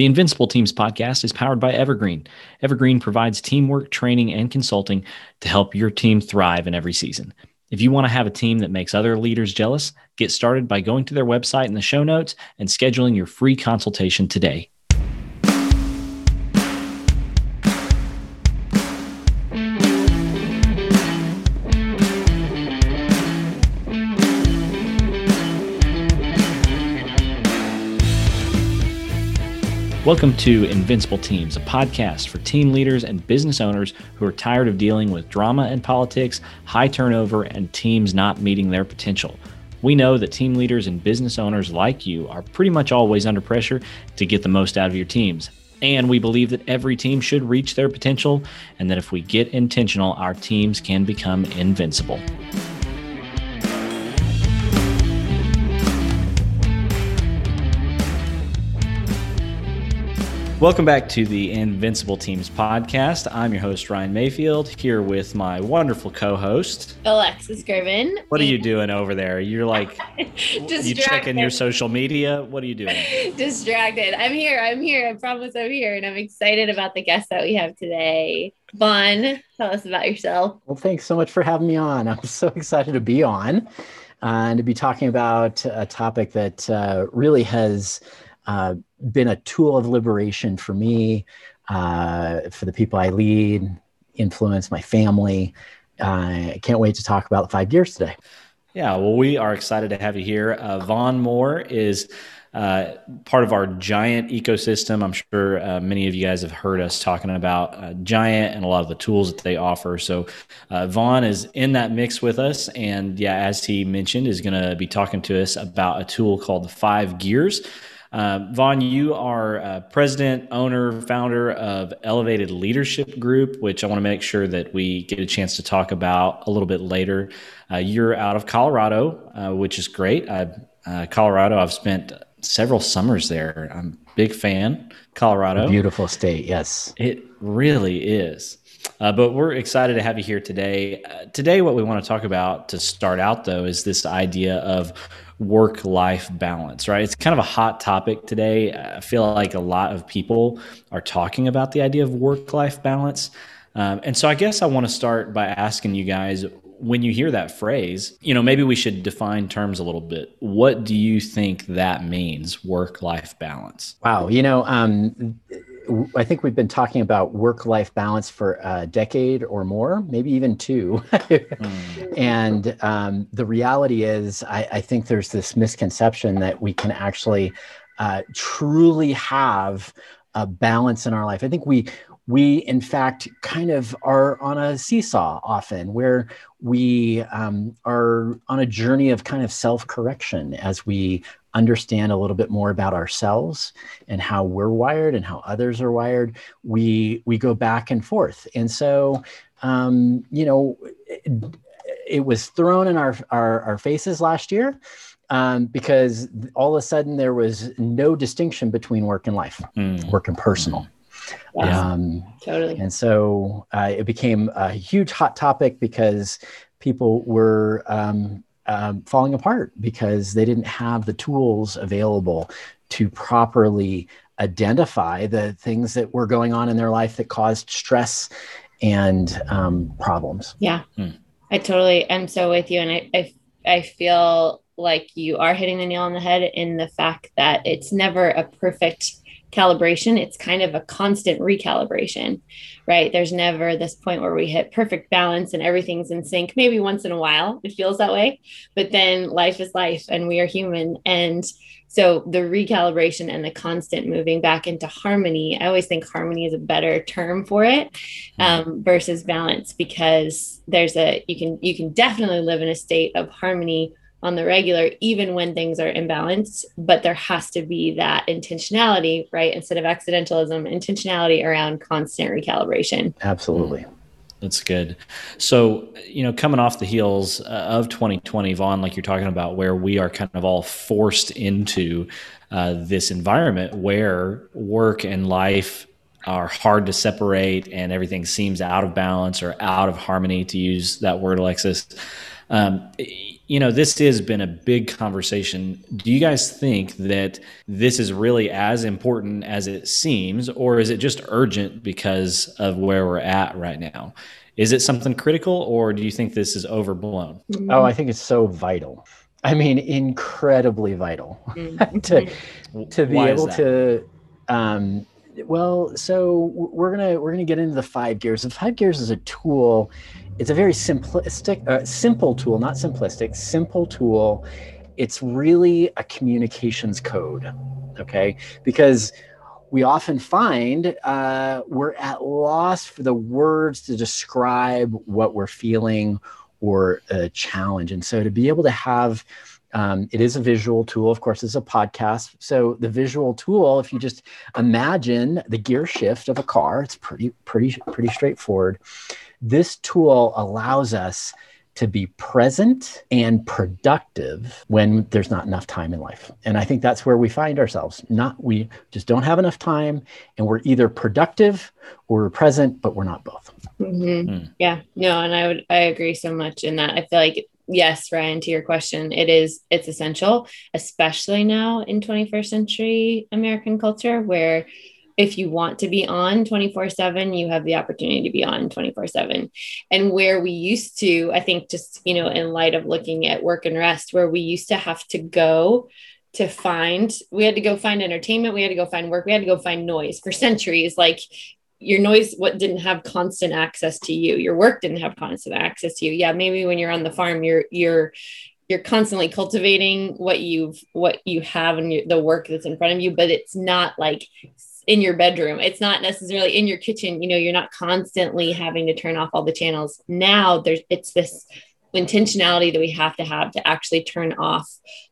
The Invincible Teams podcast is powered by Evrgrn. Evrgrn provides teamwork, training, and consulting to help your team thrive in every season. If you want to have a team that makes other leaders jealous, get started by going to their website in the show notes and scheduling your free consultation today. Welcome to Invincible Teams, a podcast for team leaders and business owners who are tired of dealing with drama and politics, high turnover, and teams not meeting their potential. We know that team leaders and business owners like you are pretty much always under pressure to get the most out of your teams. And we believe that every team should reach their potential, and that if we get intentional, our teams can become invincible. Welcome back to the Invincible Teams podcast. I'm your host, Ryan Mayfield, here with my wonderful co host, Alexis Gervin. What are you doing over there? You're like, you checking your social media? What are you doing? Distracted. I'm here. I'm here. I promise I'm here. And I'm excited about the guest that we have today. Vaughan, tell us about yourself. Well, thanks so much for having me on. I'm so excited to be on uh, and to be talking about a topic that uh, really has uh, been a tool of liberation for me, uh, for the people I lead, influence my family. Uh, I can't wait to talk about the five gears today. Yeah, well, we are excited to have you here. Uh, Vaughan Moore is uh, part of our Giant ecosystem. I'm sure uh, many of you guys have heard us talking about uh, Giant and a lot of the tools that they offer. So, Vaughan is in that mix with us. And yeah, as he mentioned, is going to be talking to us about a tool called the Five Gears. Uh, Vaughan, you are uh, president, owner, founder of Elevated Leadership Group, which I want to make sure that we get a chance to talk about a little bit later. Uh, you're out of Colorado, uh, which is great. I, uh, Colorado, I've spent several summers there. I'm a big fan. Colorado, beautiful state. Yes, it really is. Uh, but we're excited to have you here today. Uh, today, what we want to talk about to start out, though, is this idea of work life balance, right? It's kind of a hot topic today. I feel like a lot of people are talking about the idea of work life balance. Um, and so I guess I want to start by asking you guys when you hear that phrase, you know, maybe we should define terms a little bit. What do you think that means, work life balance? Wow. You know, um, I think we've been talking about work life balance for a decade or more, maybe even two. mm. And um, the reality is, I, I, think there's this misconception that we can actually uh, truly have a balance in our life. I think we we in fact kind of are on a seesaw often where we um, are on a journey of kind of self-correction as we understand a little bit more about ourselves and how we're wired and how others are wired we we go back and forth and so um, you know it, it, was thrown in our, our, our faces last year um, because all of a sudden there was no distinction between work and life mm. work and personal um, totally. And so uh, it became a huge hot topic because people were um, um, falling apart because they didn't have the tools available to properly identify the things that were going on in their life that caused stress and um, problems. Yeah, hmm. I totally am so with you. And I, I, I feel like you are hitting the nail on the head in the fact that it's never a perfect calibration it's kind of a constant recalibration right? There's never this point where we hit perfect balance and everything's in sync. Maybe once in a while it feels that way but then life is life and we are human. And so the recalibration and the constant moving back into harmony i always think harmony is a better term for it mm-hmm. um, versus balance because there's a you can you can definitely live in a state of harmony on the regular, even when things are imbalanced. But there has to be that intentionality, right? Instead of accidentalism, intentionality around constant recalibration. Absolutely. That's good. So, you know, coming off the heels uh, of 2020, Vaughan, like you're talking about, where we are kind of all forced into uh, this environment where work and life are hard to separate and everything seems out of balance or out of harmony, to use that word, Alexis. Um, you know, this has been a big conversation. Do you guys think that this is really as important as it seems, or is it just urgent because of where we're at right now? Is it something critical, or do you think this is overblown? Oh, I think it's so vital. I mean, incredibly vital mm-hmm. to to be Why able to. Um, well, so we're gonna we're gonna get into the five gears. The five gears is a tool. It's a very simplistic, uh, simple tool, not simplistic, simple tool. It's really a communications code, okay? Because we often find uh, we're at loss for the words to describe what we're feeling or a challenge. And so to be able to have um, it is a visual tool, of course, it's a podcast. So the visual tool, if you just imagine the gear shift of a car, it's pretty, pretty, pretty straightforward. This tool allows us to be present and productive when there's not enough time in life. And I think that's where we find ourselves. Not we just don't have enough time and we're either productive or we're present, but we're not both. Mm-hmm. Mm. Yeah, no, and I would I agree so much in that. I feel like yes, Ryan, to your question, it is it's essential, especially now in 21st century American culture where if you want to be on 24 7 you have the opportunity to be on 24 7 and where we used to i think just you know in light of looking at work and rest where we used to have to go to find we had to go find entertainment we had to go find work we had to go find noise for centuries. Like your noise what didn't have constant access to you your work didn't have constant access to you yeah maybe when you're on the farm you're you're you're constantly cultivating what you've what you have and the work that's in front of you but it's not like in your bedroom. It's not necessarily in your kitchen. You know, you're not constantly having to turn off all the channels. Now there's it's this intentionality that we have to have to actually turn off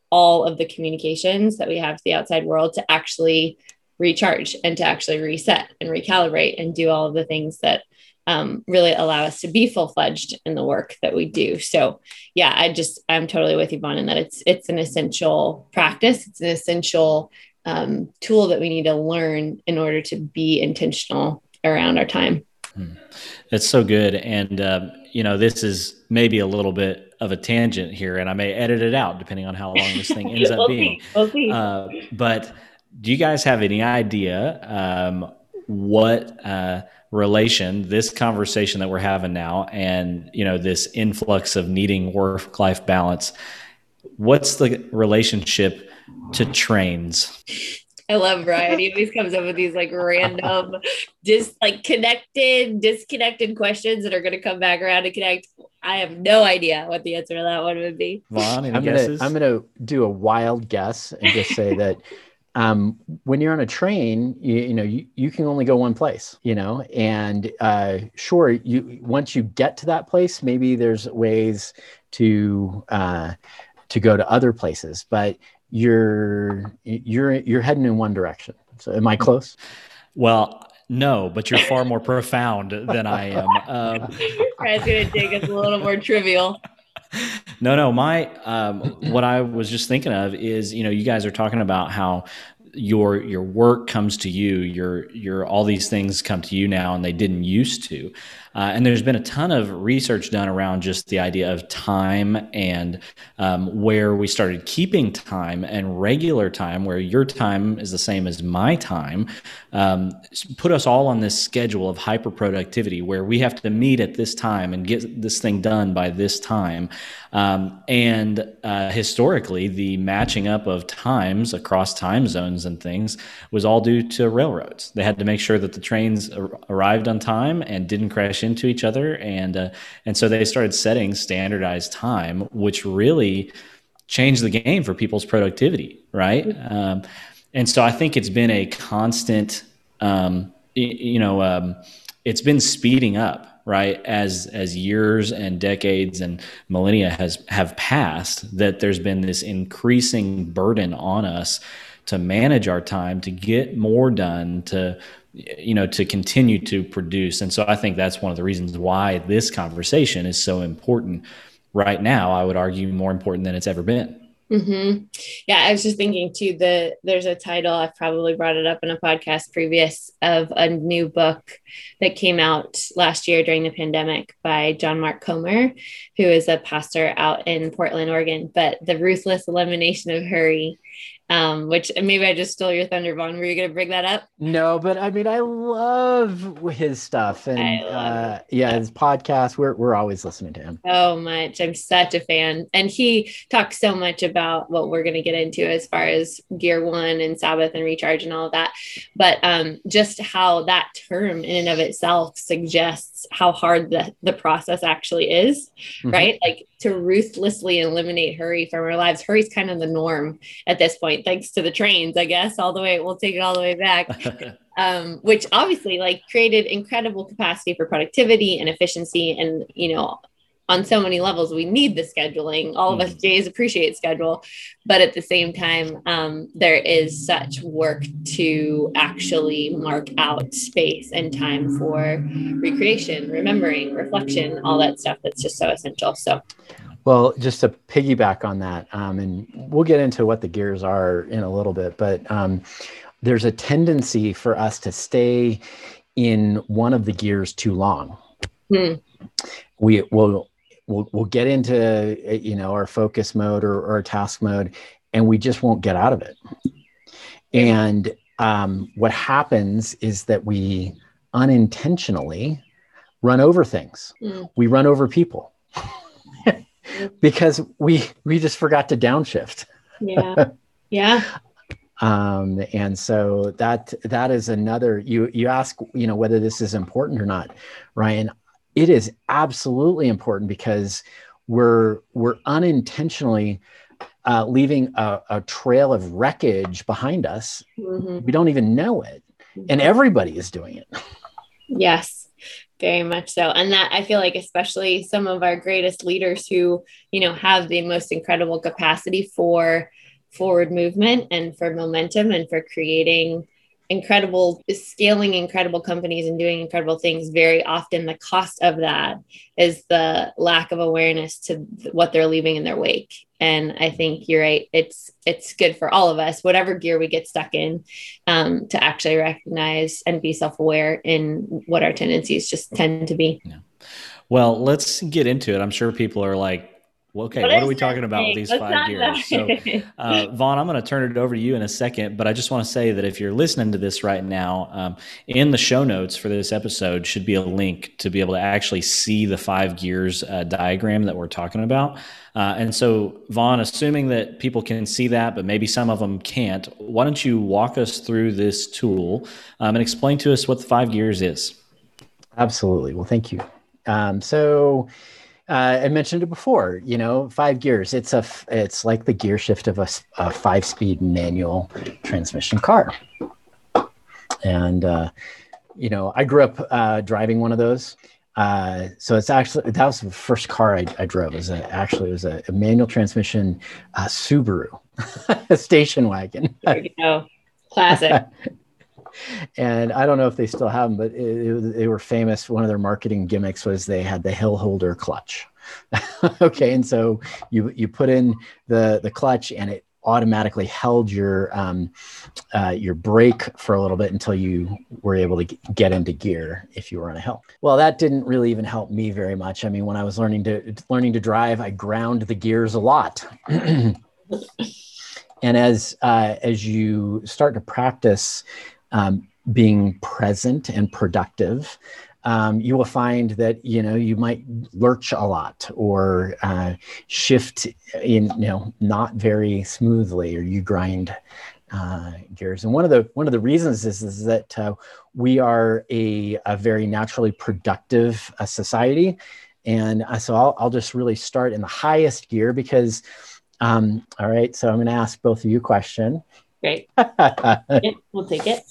all of the communications that we have to the outside world to actually recharge and to actually reset and recalibrate and do all of the things that um, really allow us to be full fledged in the work that we do. So, yeah, I just I'm totally with Vaughan in that it's it's an essential practice. It's an essential um, tool that we need to learn in order to be intentional around our time. Hmm. That's so good. And, um, you know, this is maybe a little bit of a tangent here, and I may edit it out depending on how long this thing ends we'll up being. We'll see. Uh, but do you guys have any idea um, what uh, relation this conversation that we're having now and, you know, this influx of needing work life balance? What's the relationship to trains? I love Ryan. He always comes up with these like random, just like connected, disconnected questions that are going to come back around and connect. I have no idea what the answer to that one would be. Vaughan, any guesses? I'm going to do a wild guess and just say that um, when you're on a train, you, you, know, you, you can only go one place, you know, and uh, sure, you once you get to that place, maybe there's ways to uh, to go to other places, but you're you're you're heading in one direction. So am I close? Well, no, but you're far more profound than I am. Um, Brad's gonna dig us a little more trivial. No, no. My um, what I was just thinking of is, you know, you guys are talking about how your your work comes to you your your all these things come to you now and they didn't used to uh, and there's been a ton of research done around just the idea of time and um, where we started keeping time and regular time, where your time is the same as my time, um, put us all on this schedule of hyper productivity where we have to meet at this time and get this thing done by this time. Um, and uh, historically, the matching up of times across time zones and things was all due to railroads. They had to make sure that the trains ar- arrived on time and didn't crash crash into each other, and uh, and so they started setting standardized time, which really changed the game for people's productivity, right? Um, and so I think it's been a constant, um, you know, um, it's been speeding up, right? As as years and decades and millennia has have passed, that there's been this increasing burden on us to manage our time, to get more done, to you know to continue to produce and so i think that's one of the reasons why this conversation is so important right now i would argue more important than it's ever been Mm-hmm. Yeah, I was just thinking too. The there's a title I've probably brought it up in a podcast previous of a new book that came out last year during the pandemic by John Mark Comer, who is a pastor out in Portland, Oregon. But the ruthless elimination of hurry um, which maybe I just stole your thunder, Vaughan. Were you going to bring that up? No, but I mean, I love his stuff, and uh, yeah, his podcast. We're we're always listening to him. So much. I'm such a fan, and he talks so much about what we're going to get into as far as Gear One and Sabbath and recharge and all of that. But um, just how that term in and of itself suggests how hard the the process actually is, mm-hmm. right? Like to ruthlessly eliminate hurry from our lives. Hurry's kind of the norm at this point, thanks to the trains, I guess, all the way, we'll take it all the way back. um, which obviously like created incredible capacity for productivity and efficiency. And, you know, on so many levels, we need the scheduling. All of us mm. Jays appreciate schedule, but at the same time, um, there is such work to actually mark out space and time for recreation, remembering, reflection, all that stuff that's just so essential. So, well, just to piggyback on that, um, and we'll get into what the gears are in a little bit, but um, there's a tendency for us to stay in one of the gears too long. Hmm. We will we'll, we'll get into you know our focus mode or, or task mode and we just won't get out of it and um, what happens is that we unintentionally run over things mm. we run over people because we we just forgot to downshift yeah yeah um, and so that that is another you you ask you know whether this is important or not ryan it is absolutely important because we're we're unintentionally uh, leaving a, a, trail of wreckage behind us. Mm-hmm. We don't even know it, and mm-hmm. everybody is doing it. Yes, very much so. And that I feel like, especially some of our greatest leaders who you know have the most incredible capacity for forward movement and for momentum and for creating incredible scaling incredible companies and doing incredible things very often the cost of that is the lack of awareness to what they're leaving in their wake. And i think you're right it's it's good for all of us whatever gear we get stuck in um, to actually recognize and be self-aware in what our tendencies just tend to be. Yeah. well let's get into it. I'm sure people are like well, okay, what, what are we talking about with these five gears? So, uh, Vaughan, I'm going to turn it over to you in a second, but I just want to say that if you're listening to this right now, um, in the show notes for this episode should be a link to be able to actually see the five gears uh, diagram that we're talking about. Uh, and so, Vaughan, assuming that people can see that, but maybe some of them can't, why don't you walk us through this tool um, and explain to us what the five gears is? Absolutely. Well, thank you. Um, so, uh, I mentioned it before. You know, five gears. It's a it's like the gear shift of a, a five speed manual transmission car. And uh, you know, I grew up uh, driving one of those. Uh, so it's actually that was the first car I, I drove. It was a, actually it was a, a manual transmission uh, Subaru, a station wagon. There you go, classic. and I don't know if they still have them, but it, it, they were famous. One of their marketing gimmicks was they had the hill holder clutch. okay, and so you you put in the the clutch, and it automatically held your um, uh, your brake for a little bit until you were able to get into gear if you were on a hill. Well, that didn't really even help me very much. I mean, when I was learning to learning to drive, I ground the gears a lot. and as uh, as you start to practice um, being present and productive, um, you will find that you know you might lurch a lot or uh, shift in you know not very smoothly, or you grind uh, gears. And one of the one of the reasons is, is that uh, we are a, a very naturally productive uh, society, and uh, so I'll, I'll just really start in the highest gear because. Um, all right, so I'm going to ask both of you a question. Great. yeah, we'll take it.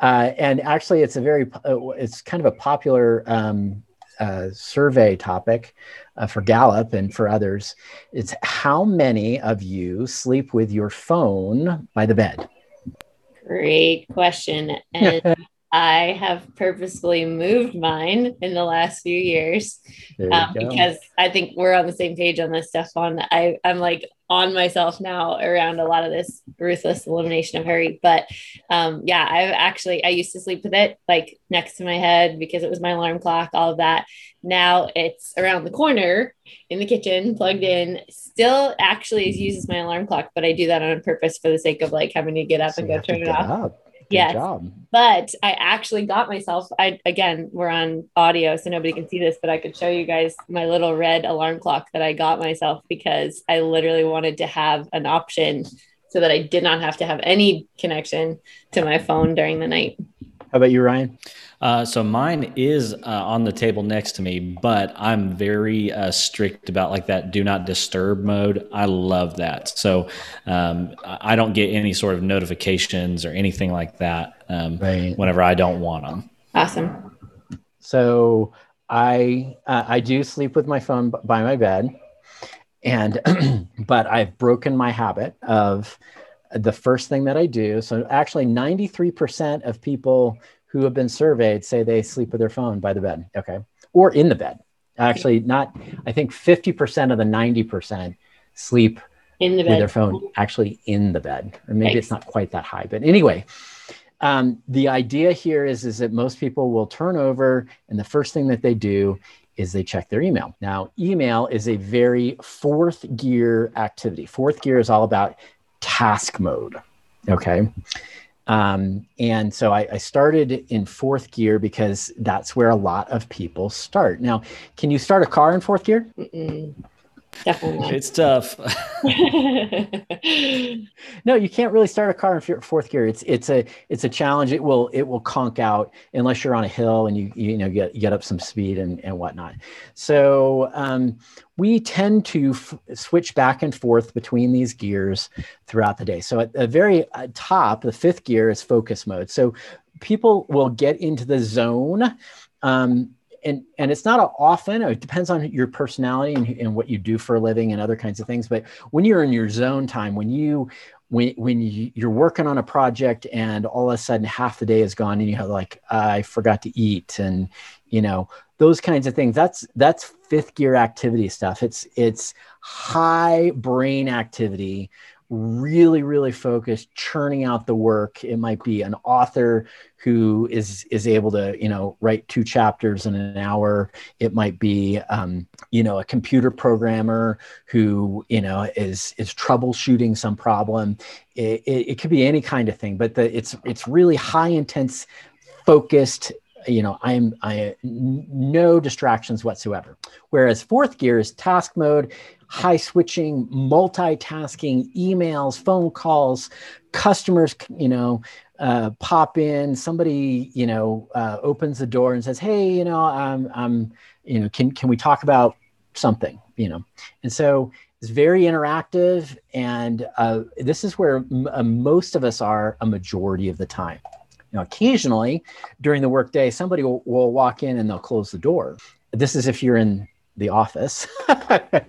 Uh, and actually, it's a very, uh, it's kind of a popular um, uh, survey topic uh, for Gallup and for others. It's how many of you sleep with your phone by the bed? Great question. And I have purposefully moved mine in the last few years um, because I think we're on the same page on this stuff. On I, I'm like on myself now around a lot of this ruthless elimination of hurry. But um, yeah, I've actually I used to sleep with it like next to my head because it was my alarm clock, all of that. Now it's around the corner in the kitchen, plugged in. Still actually is used as my alarm clock, but I do that on purpose for the sake of like having to get up so and go turn it off. Up. Yes. Job. But I actually got myself, I again, we're on audio, so nobody can see this, but I could show you guys my little red alarm clock that I got myself because I literally wanted to have an option so that I did not have to have any connection to my phone during the night. How about you, Ryan? Uh, so mine is uh, on the table next to me, but I'm very uh, strict about like that do not disturb mode. I love that. So um, I don't get any sort of notifications or anything like that um, right. whenever I don't want them. Awesome. So I uh, I do sleep with my phone by my bed, and but I've broken my habit of the first thing that I do. So actually, 93% of people who have been surveyed say they sleep with their phone by the bed. Okay. Or in the bed. Actually, not, I think 50% of the 90% sleep in the bed. with their phone actually in the bed. Or maybe it's not quite that high. But anyway, um, the idea here is, is that most people will turn over and the first thing that they do is they check their email. Now, email is a very fourth gear activity. Fourth gear is all about task mode. Okay. Um, and so I, I, started in fourth gear because that's where a lot of people start. Now, can you start a car in fourth gear? Mm-mm. Definitely. It's tough. no, you can't really start a car in fourth gear. It's it's a it's a challenge. It will it will conk out unless you're on a hill and you you know get get up some speed and and whatnot. So um, we tend to f- switch back and forth between these gears throughout the day. So at the very uh, top, the fifth gear is focus mode. So people will get into the zone. Um, and and it's not often it depends on your personality and, and what you do for a living and other kinds of things but when you're in your zone time when you when when you, you're working on a project and all of a sudden half the day is gone and you have like i forgot to eat and you know those kinds of things. That's that's fifth gear activity stuff. It's it's high brain activity really really focused churning out the work. It might be an author who is is able to you know write two chapters in an hour. It might be um, you know a computer programmer who you know is is troubleshooting some problem. It, it, it could be any kind of thing but the, it's it's really high intense focused you know i'm i no distractions whatsoever whereas fourth gear is task mode high switching, multitasking, emails, phone calls, customers, you know, uh, pop in. Somebody, you know, uh, opens the door and says, "Hey, you know, I'm, I'm, you know, can can we talk about something?" You know, and so it's very interactive, and uh, this is where m- uh, most of us are a majority of the time. Now, occasionally during the workday, somebody will, will walk in and they'll close the door. This is if you're in the office. a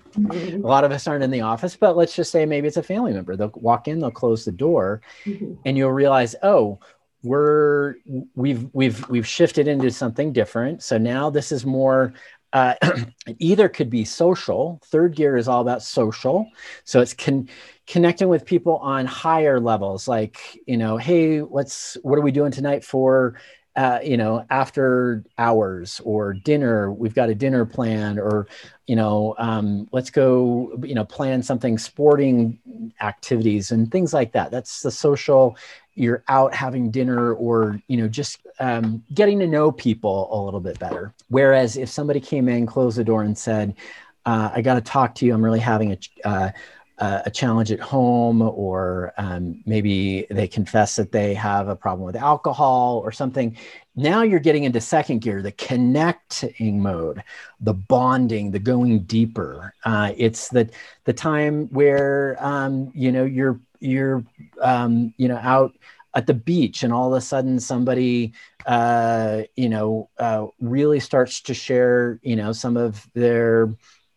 lot of us aren't in the office, but let's just say maybe it's a family member. They'll walk in, they'll close the door, mm-hmm. and you'll realize, oh, we're we've we've we've shifted into something different. So now this is more. Uh, either could be social. Third gear is all about social, so it's con- connecting with people on higher levels. Like you know, hey, what's what are we doing tonight for uh, you know, after hours or dinner, we've got a dinner plan, or, you know, um, let's go, you know, plan something sporting activities and things like that. That's the social. You're out having dinner or, you know, just um, getting to know people a little bit better. Whereas if somebody came in, closed the door, and said, uh, I got to talk to you, I'm really having a, uh, a challenge at home, or um, maybe they confess that they have a problem with alcohol or something. Now you're getting into second gear, the connecting mode, the bonding, the going deeper. Uh, it's the the time where um, you know you're you're um, you know out at the beach and all of a sudden somebody uh, you know uh, really starts to share you know some of their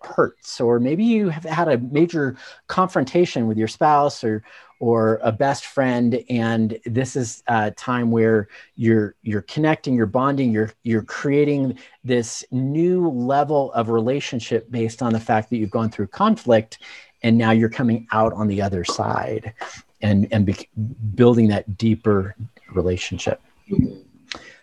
hurts. Or maybe you have had a major confrontation with your spouse or or a best friend and this is a time where you're you're connecting you're bonding you're you're creating this new level of relationship based on the fact that you've gone through conflict and now you're coming out on the other side and and be, building that deeper relationship.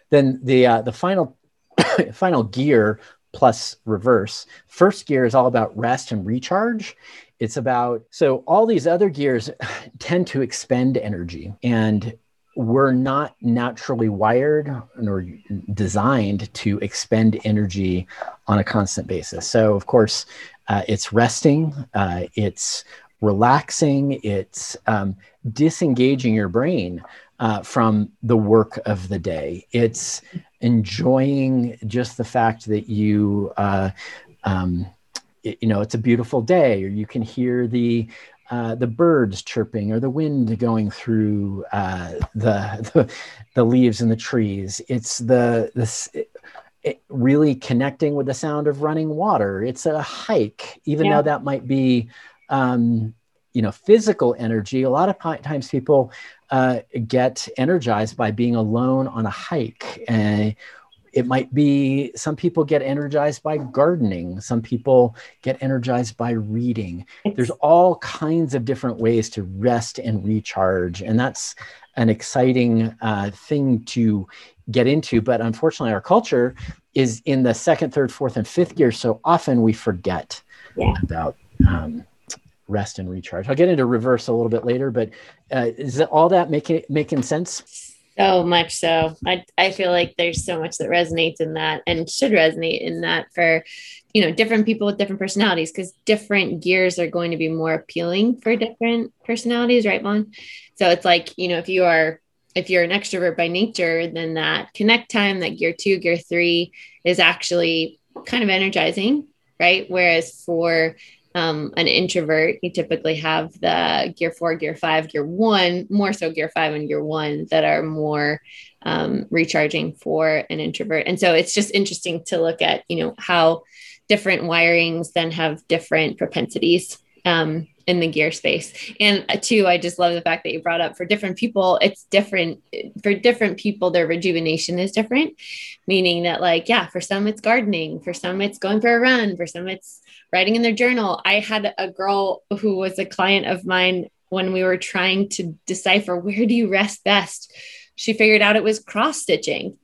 Then the uh, the final final gear plus reverse. First gear is all about rest and recharge. It's about so all these other gears tend to expend energy. And we're not naturally wired nor designed to expend energy on a constant basis. So, of course, uh, it's resting, uh, it's relaxing, it's um, disengaging your brain uh, from the work of the day. It's enjoying just the fact that you, uh, um, you know, it's a beautiful day, or you can hear the uh, the birds chirping or the wind going through uh, the, the, the leaves in the trees. It's the this it really connecting with the sound of running water. It's a hike, even yeah. though that might be um, you know physical energy. A lot of times people uh, get energized by being alone on a hike. and it might be some people get energized by gardening some people get energized by reading. There's all kinds of different ways to rest and recharge and that's an exciting uh, thing to get into but unfortunately our culture is in the second third fourth and fifth gear so often we forget yeah. about um, rest and recharge. I'll get into reverse a little bit later but uh, is all that making making sense so much so. I, I feel like there's so much that resonates in that and should resonate in that for, you know, different people with different personalities because different gears are going to be more appealing for different personalities, right, Vaughan? So it's like, you know, if you are if you're an extrovert by nature, then that connect time, that gear two, gear three is actually kind of energizing, right? Whereas for um, an introvert, you typically have the gear four, gear five, gear one, more so gear five and gear one that are more um, recharging for an introvert. And so it's just interesting to look at, you know, how different wirings then have different propensities um, in the gear space. And uh, two, I just love the fact that you brought up for different people, it's different. For different people, their rejuvenation is different, meaning that, like, yeah, for some it's gardening, for some it's going for a run, for some it's writing in their journal. I had a girl who was a client of mine when we were trying to decipher where do you rest best. She figured out it was cross stitching.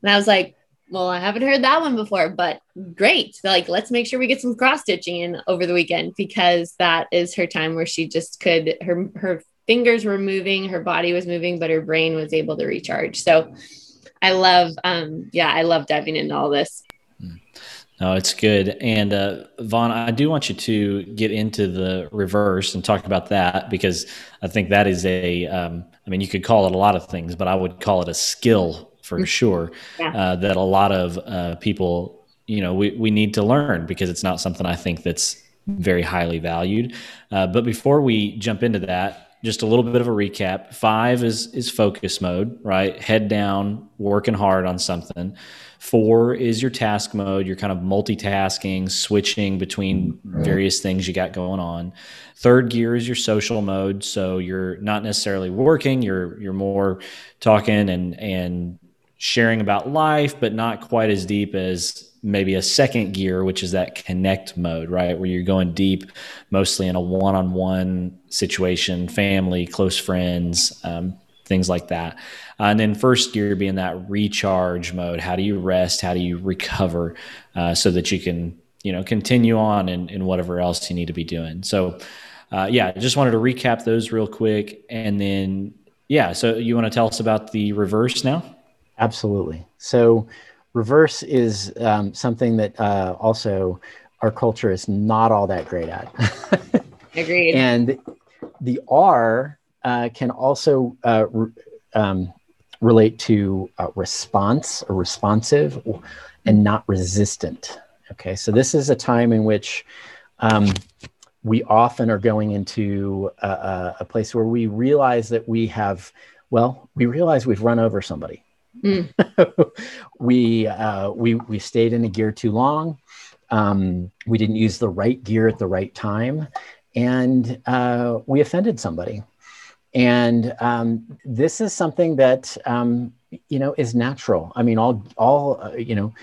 And I was like, well, I haven't heard that one before, but great. Like, let's make sure we get some cross stitching in over the weekend because that is her time where she just could, her, her fingers were moving, her body was moving, but her brain was able to recharge. So I love, um, yeah, I love diving into all this. No, it's good. And uh, Vaughan, I do want you to get into the reverse and talk about that because I think that is a, um, I mean, you could call it a lot of things, but I would call it a skill for mm-hmm. sure yeah. uh, that a lot of uh, people, you know, we, we need to learn because it's not something I think that's very highly valued. Uh, but before we jump into that, just a little bit of a recap. Five is is focus mode, right? Head down, working hard on something. Four is your task mode. You're kind of multitasking, switching between various things you got going on. Third gear is your social mode. So you're not necessarily working. You're you're more talking and and sharing about life, but not quite as deep as maybe a second gear, which is that connect mode, right? Where you're going deep, mostly in a one on one situation, family, close friends, um, things like that. Uh, and then first gear being that recharge mode. How do you rest? How do you recover uh, so that you can, you know, continue on and, in whatever else you need to be doing? So, uh, yeah, just wanted to recap those real quick. And then, yeah, so you want to tell us about the reverse now? Absolutely. So, reverse is um, something that uh, also our culture is not all that great at. Agreed. and the R uh, can also uh, re- um, relate to response or responsive and not resistant. Okay, so this is a time in which um, we often are going into a, a, place where we realize that we have, well, we realize we've run over somebody. Mm. we uh, we we stayed in a gear too long. Um, we didn't use the right gear at the right time, and uh, we offended somebody. And um, this is something that um, you know is natural i mean all all uh, you know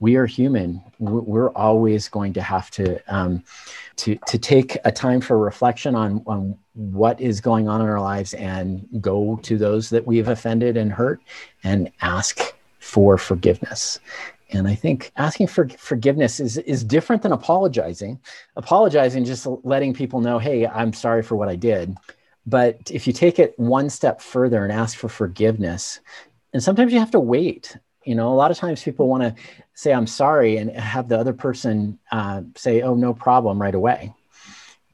we are human we're always going to have to um, to to take a time for reflection on on what is going on in our lives and go to those that we've offended and hurt and ask for forgiveness and I think asking for forgiveness is, is different than apologizing. Apologizing, just letting people know, hey, I'm sorry for what I did. But if you take it one step further and ask for forgiveness, and sometimes you have to wait. You know, a lot of times people want to say, I'm sorry, and have the other person uh, say, oh, no problem right away.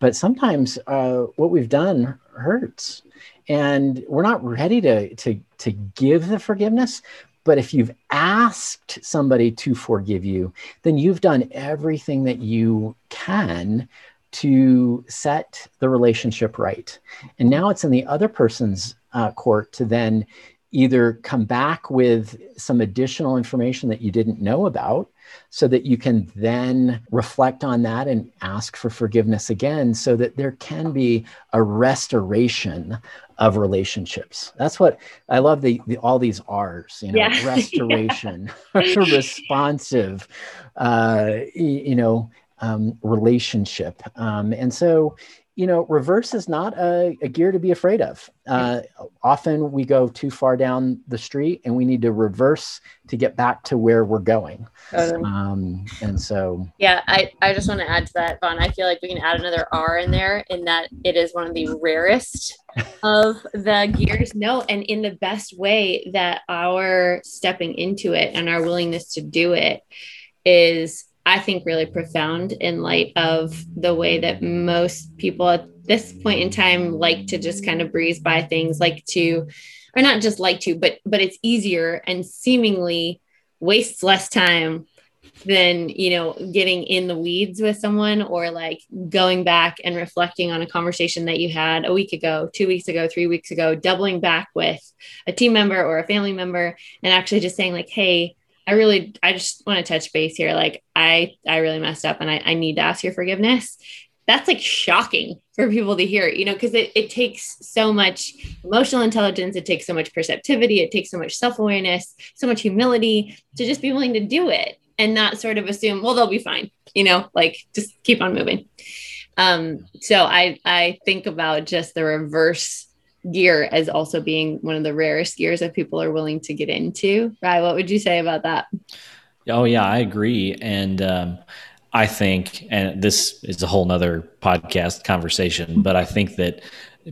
But sometimes uh, what we've done hurts and we're not ready to, to, to give the forgiveness but if you've asked somebody to forgive you, then you've done everything that you can to set the relationship right. And now it's in the other person's uh, court to then either come back with some additional information that you didn't know about so that you can then reflect on that and ask for forgiveness again so that there can be a restoration of relationships that's what i love the, the all these r's you know yeah. restoration responsive uh you know um, relationship um, and so you know, reverse is not a, a gear to be afraid of. Uh, often we go too far down the street and we need to reverse to get back to where we're going. Totally. Um, and so, yeah, I, I just want to add to that, Vaughan. I feel like we can add another R in there in that it is one of the rarest of the gears. No, and in the best way that our stepping into it and our willingness to do it is I think, really profound in light of the way that most people at this point in time like to just kind of breeze by things, like to, or not just like to, but but it's easier and seemingly wastes less time than you know getting in the weeds with someone or like going back and reflecting on a conversation that you had a week ago two weeks ago three weeks ago doubling back with a team member or a family member and actually just saying like hey I really, I just want to touch base here. Like, I, I really messed up and I, I need to ask your forgiveness. That's like shocking for people to hear, you know, because it, it takes so much emotional intelligence, it takes so much perceptivity, it takes so much self awareness, so much humility to just be willing to do it and not sort of assume, well, they'll be fine, you know, like just keep on moving. Um, so I, I think about just the reverse gear as also being one of the rarest gears that people are willing to get into. Right? What would you say about that? Oh yeah, I agree, and um, I think, and this is a whole nother podcast conversation, but I think that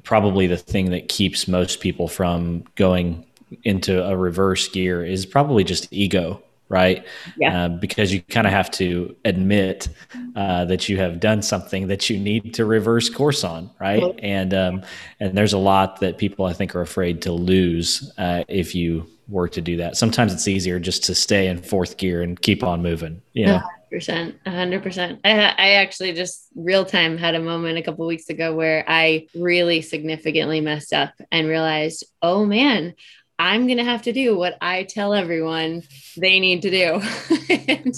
probably the thing that keeps most people from going into a reverse gear is probably just ego right? Yeah. Uh, because you kind of have to admit uh, that you have done something that you need to reverse course on, right? Mm-hmm. And um, and there's a lot that people I think are afraid to lose uh, if you were to do that. Sometimes it's easier just to stay in fourth gear and keep on moving. You know? percent, a hundred percent. I I actually just real time had a moment a couple weeks ago where I really significantly messed up and realized, oh man, I'm going to have to do what I tell everyone they need to do. and,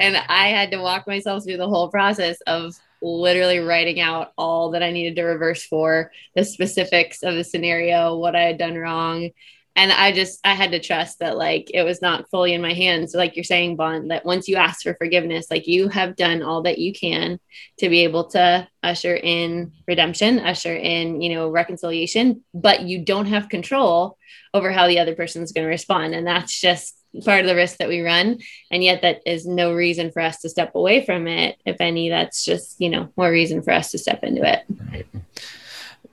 and I had to walk myself through the whole process of literally writing out all that I needed to reverse for the specifics of the scenario, what I had done wrong. And I just, I had to trust that like it was not fully in my hands. Like you're saying, Vaughan that once you ask for forgiveness, like you have done all that you can to be able to usher in redemption, usher in, you know, reconciliation, but you don't have control over how the other person is going to respond. And that's just part of the risk that we run. And yet, that is no reason for us to step away from it. If any, that's just, you know, more reason for us to step into it. Right.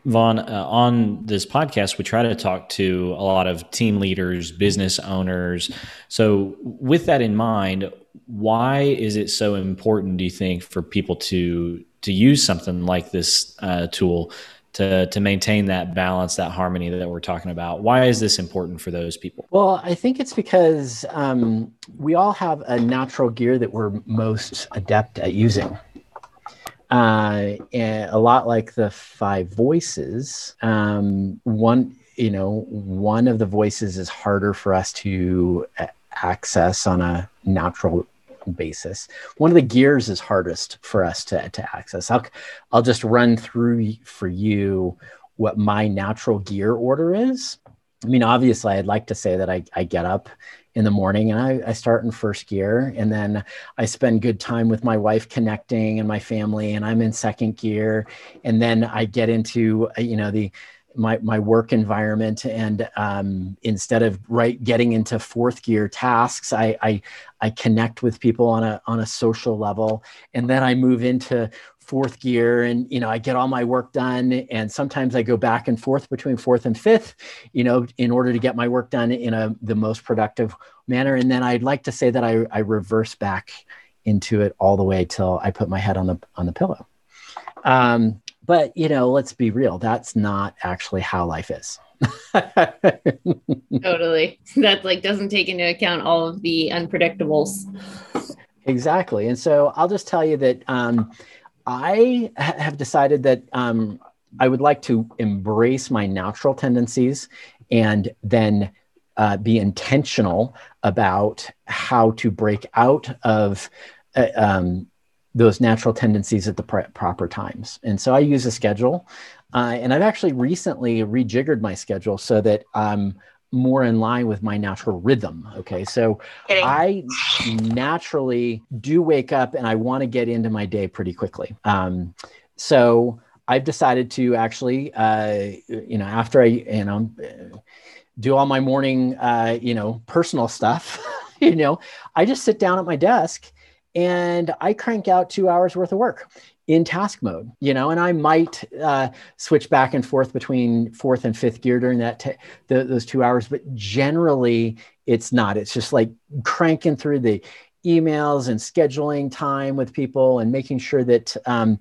Vaughan, uh, on this podcast, we try to talk to a lot of team leaders, business owners. So, with that in mind, why is it so important, do you think, for people to to use something like this uh, tool to to maintain that balance, that harmony that we're talking about. Why is this important for those people? Well, I think it's because um, we all have a natural gear that we're most adept at using. Uh, a lot like the five voices, um, one you know one of the voices is harder for us to access on a natural basis. One of the gears is hardest for us to, to access. I'll, I'll just run through for you what my natural gear order is. I mean, obviously, I'd like to say that I, I get up in the morning and I, I start in first gear and then I spend good time with my wife connecting and my family and I'm in second gear and then I get into uh, you know the my my work environment and um, instead of right getting into fourth gear tasks I, I I connect with people on a on a social level and then I move into fourth gear and you know i get all my work done. And sometimes i go back and forth between fourth and fifth you know in order to get my work done in a the most productive manner. And then i'd like to say that i, I reverse back into it all the way till i put my head on the on the pillow. Um, but you know let's be real that's not actually how life is. Totally. That like doesn't take into account all of the unpredictables. Exactly. And so i'll just tell you that um, I ha- have decided that um, I would like to embrace my natural tendencies and then uh, be intentional about how to break out of uh, um, those natural tendencies at the pr- proper times. And so I use a schedule. Uh, and I've actually recently rejiggered my schedule so that I'm more in line with my natural rhythm. Okay. So I naturally do wake up and I want to get into my day pretty quickly. Um, so I've decided to actually, uh, you know, after I, you know, do all my morning, uh, you know, personal stuff, you know, I just sit down at my desk and I crank out two hours worth of work in task mode, you know, and I might uh, switch back and forth between fourth and fifth gear during that t- those two hours, but generally it's not. It's just like cranking through the emails and scheduling time with people and making sure that um,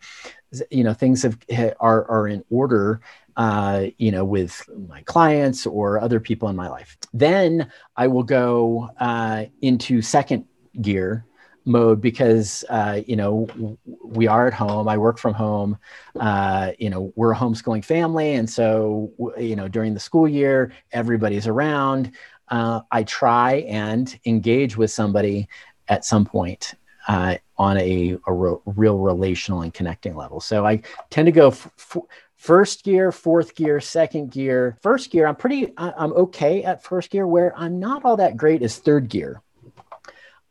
you know things have, are are in order. Uh, you know, with my clients or other people in my life. Then I will go uh, into second gear mode because uh, you know we are at home i work from home uh, you know we're a homeschooling family and so you know during the school year everybody's around. Uh, i try and engage with somebody at some point uh, on a, a re- real relational and connecting level. So i tend to go f- f- first gear fourth gear second gear. First gear i'm pretty i'm okay at first gear. Where i'm not all that great is third gear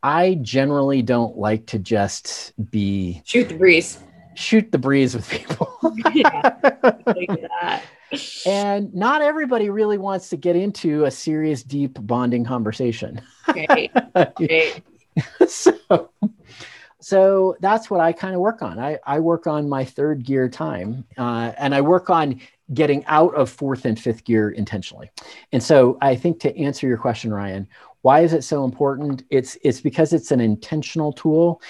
I generally don't like to just be shoot the breeze. Shoot the breeze with people. and not everybody really wants to get into a serious, deep bonding conversation. So, so that's what I kind of work on. I, I work on my third gear time, uh, and I work on getting out of fourth and fifth gear intentionally. And so I think to answer your question, Ryan, why is it so important? It's it's because it's an intentional tool.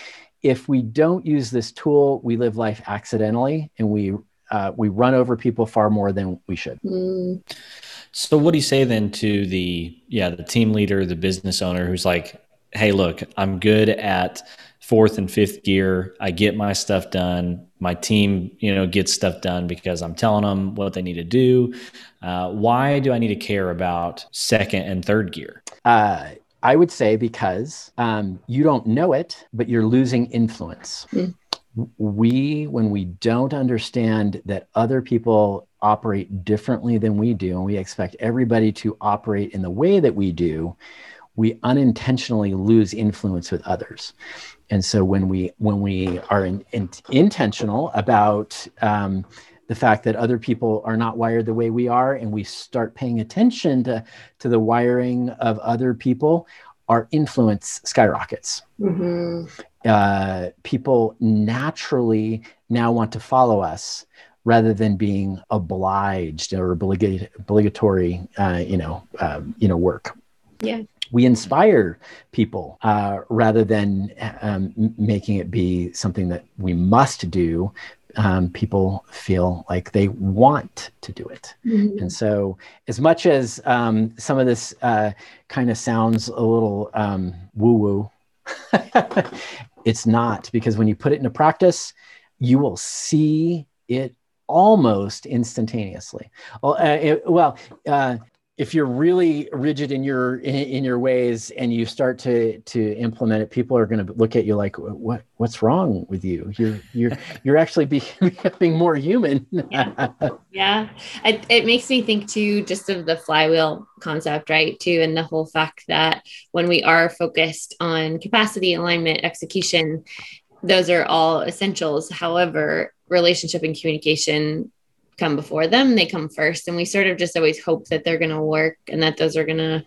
If we don't use this tool, we live life accidentally and we uh, we run over people far more than we should. Mm. So what do you say then to the yeah, the team leader, the business owner who's like, "Hey, look, I'm good at fourth and fifth gear. I get my stuff done. My team, you know, gets stuff done because I'm telling them what they need to do. Uh, why do I need to care about second and third gear? Uh, I would say because um, you don't know it, but you're losing influence. Mm. We, when we don't understand that other people operate differently than we do, and we expect everybody to operate in the way that we do, we unintentionally lose influence with others. And so when we when we are in, in, intentional about um, the fact that other people are not wired the way we are and we start paying attention to to the wiring of other people our influence skyrockets. Mm-hmm. uh, people naturally now want to follow us rather than being obliged or obligatory uh, you know um, you know work yeah we inspire people uh, rather than um, making it be something that we must do. Um, people feel like they want to do it. Mm-hmm. And so, as much as um, some of this uh, kind of sounds a little um, woo woo, it's not because when you put it into practice, you will see it almost instantaneously. Well, uh, it, well uh, if you're really rigid in your in, in, your ways and you start to to implement it people are going to look at you like what what's wrong with you? You're you're you're actually becoming more human. Yeah, yeah. It, it makes me think too just of the flywheel concept right too and the whole fact that when we are focused on capacity alignment execution those are all essentials. However relationship and communication come before them they come first. And we sort of just always hope that they're going to work and that those are going to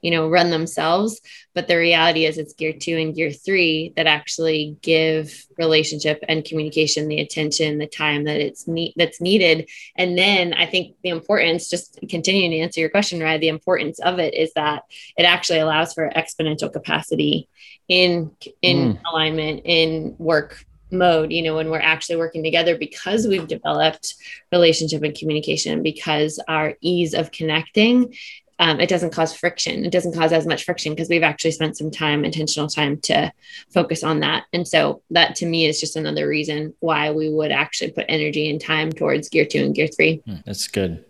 you know run themselves. But the reality is it's gear 2 and gear 3 that actually give relationship and communication the attention the time that it's need that's needed. And then i think the importance just continuing to answer your question right the importance of it is that it actually allows for exponential capacity in in mm. alignment in work mode you know when we're actually working together because we've developed relationship and communication because our ease of connecting um, it doesn't cause friction. It doesn't cause as much friction because we've actually spent some time intentional time to focus on that. And so that to me is just another reason why we would actually put energy and time towards gear two and gear three. Hmm, that's good.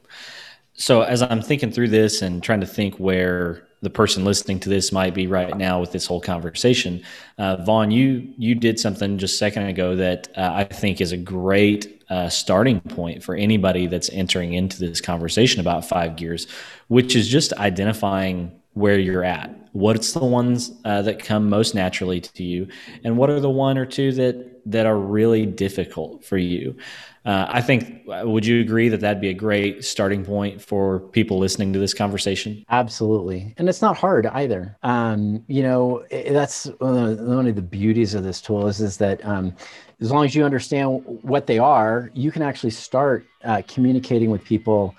So as i'm thinking through this and trying to think where the person listening to this might be right now with this whole conversation. Uh, Vaughan, you you did something just a second ago that uh, I think is a great uh, starting point for anybody that's entering into this conversation about five gears, which is just identifying where you're at. What's the ones uh, that come most naturally to you, and what are the one or two that that are really difficult for you? Uh, I think, would you agree that that'd be a great starting point for people listening to this conversation? Absolutely. And it's not hard either. Um, you know, that's one of, the, one of, the, beauties of this tool is, is that um, as long as you understand what they are, you can actually start uh, communicating with people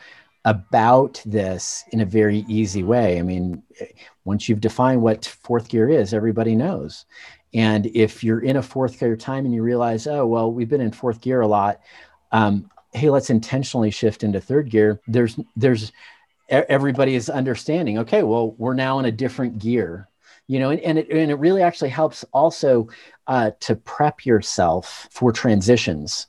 about this in a very easy way. I mean, once you've defined what fourth gear is, everybody knows. And if you're in a fourth gear time and you realize, oh, well, we've been in fourth gear a lot, um, hey let's intentionally shift into third gear. There's there's everybody is understanding okay well we're now in a different gear you know and, and, it, and it really actually helps also uh, to prep yourself for transitions.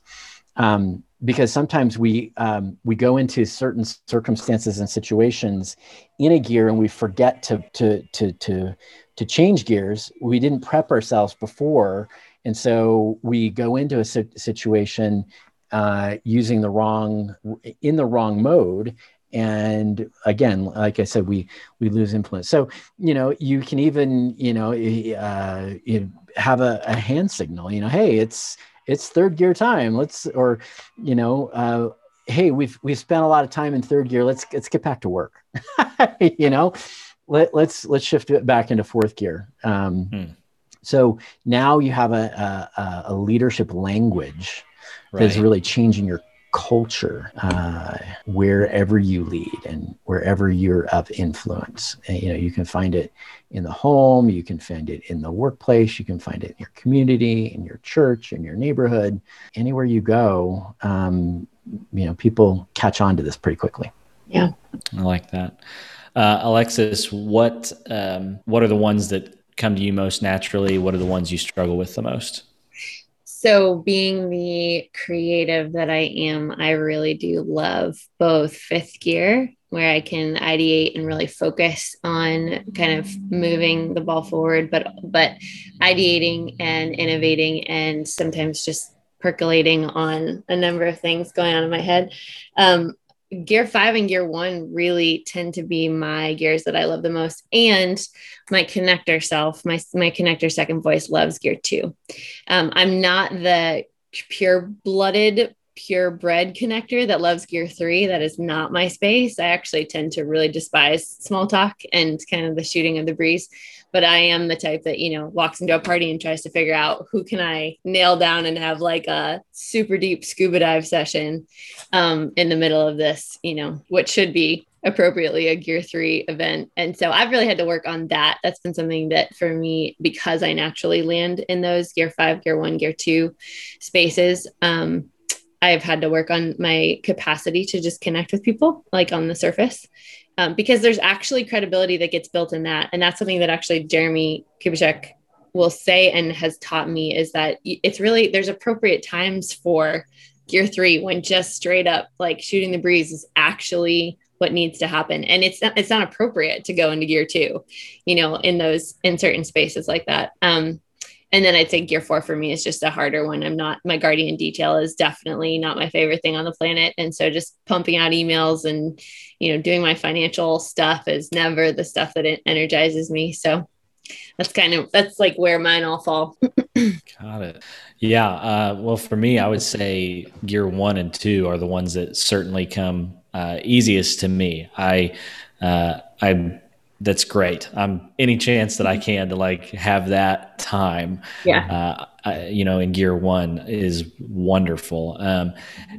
Um, because sometimes we um, we go into certain circumstances and situations in a gear and we forget to to to to to change gears. We didn't prep ourselves before. And so we go into a situation uh, using the wrong in the wrong mode. And again like i said we we lose influence. So you know you can even you know uh, you have a, a, hand signal you know hey it's it's third gear time. Let's or you know uh, hey we've we've spent a lot of time in third gear. Let's let's get back to work. You know let, let's let's shift it back into fourth gear. Um, hmm. so now you have a, a, a leadership language right. is really changing your culture uh, wherever you lead and wherever you're of influence. And, you know, you can find it in the home, you can find it in the workplace, you can find it in your community, in your church, in your neighborhood, anywhere you go. Um, you know, people catch on to this pretty quickly. Yeah, I like that. Uh, Alexis, what um, what are the ones that come to you most naturally? What are the ones you struggle with the most? So being the creative that I am, I really do love both fifth gear, where I can ideate and really focus on kind of moving the ball forward, but but ideating and innovating and sometimes just percolating on a number of things going on in my head. Um, gear five and gear one really tend to be my gears that I love the most. And my connector self, my, my connector second voice loves gear two. Um, I'm not the pure blooded, purebred connector that loves gear three. That is not my space. I actually tend to really despise small talk and kind of the shooting of the breeze but I am the type that, you know, walks into a party and tries to figure out who can I nail down and have like a super deep scuba dive session um, in the middle of this, you know, what should be appropriately a gear three event. And so I've really had to work on that. That's been something that for me, because I naturally land in those gear five, gear one, gear two spaces, um, I've had to work on my capacity to just connect with people like on the surface. Um, because there's actually credibility that gets built in that. And that's something that actually Jeremy Kubicek will say and has taught me is that it's really, there's appropriate times for gear three when just straight up like shooting the breeze is actually what needs to happen. And it's not, it's not appropriate to go into gear two you know in those in certain spaces like that. Um and then I think say gear four for me is just a harder one. I'm not, my guardian detail is definitely not my favorite thing on the planet. And so just pumping out emails and, you know, doing my financial stuff is never the stuff that energizes me. So that's kind of, that's like where mine all fall. Got it. Yeah. Uh, well, for me, I would say gear one and two are the ones that certainly come uh, easiest to me. I, uh, I that's great. Um, any chance that I can to like have that time, yeah, uh, I, you know, in gear one is wonderful. Um,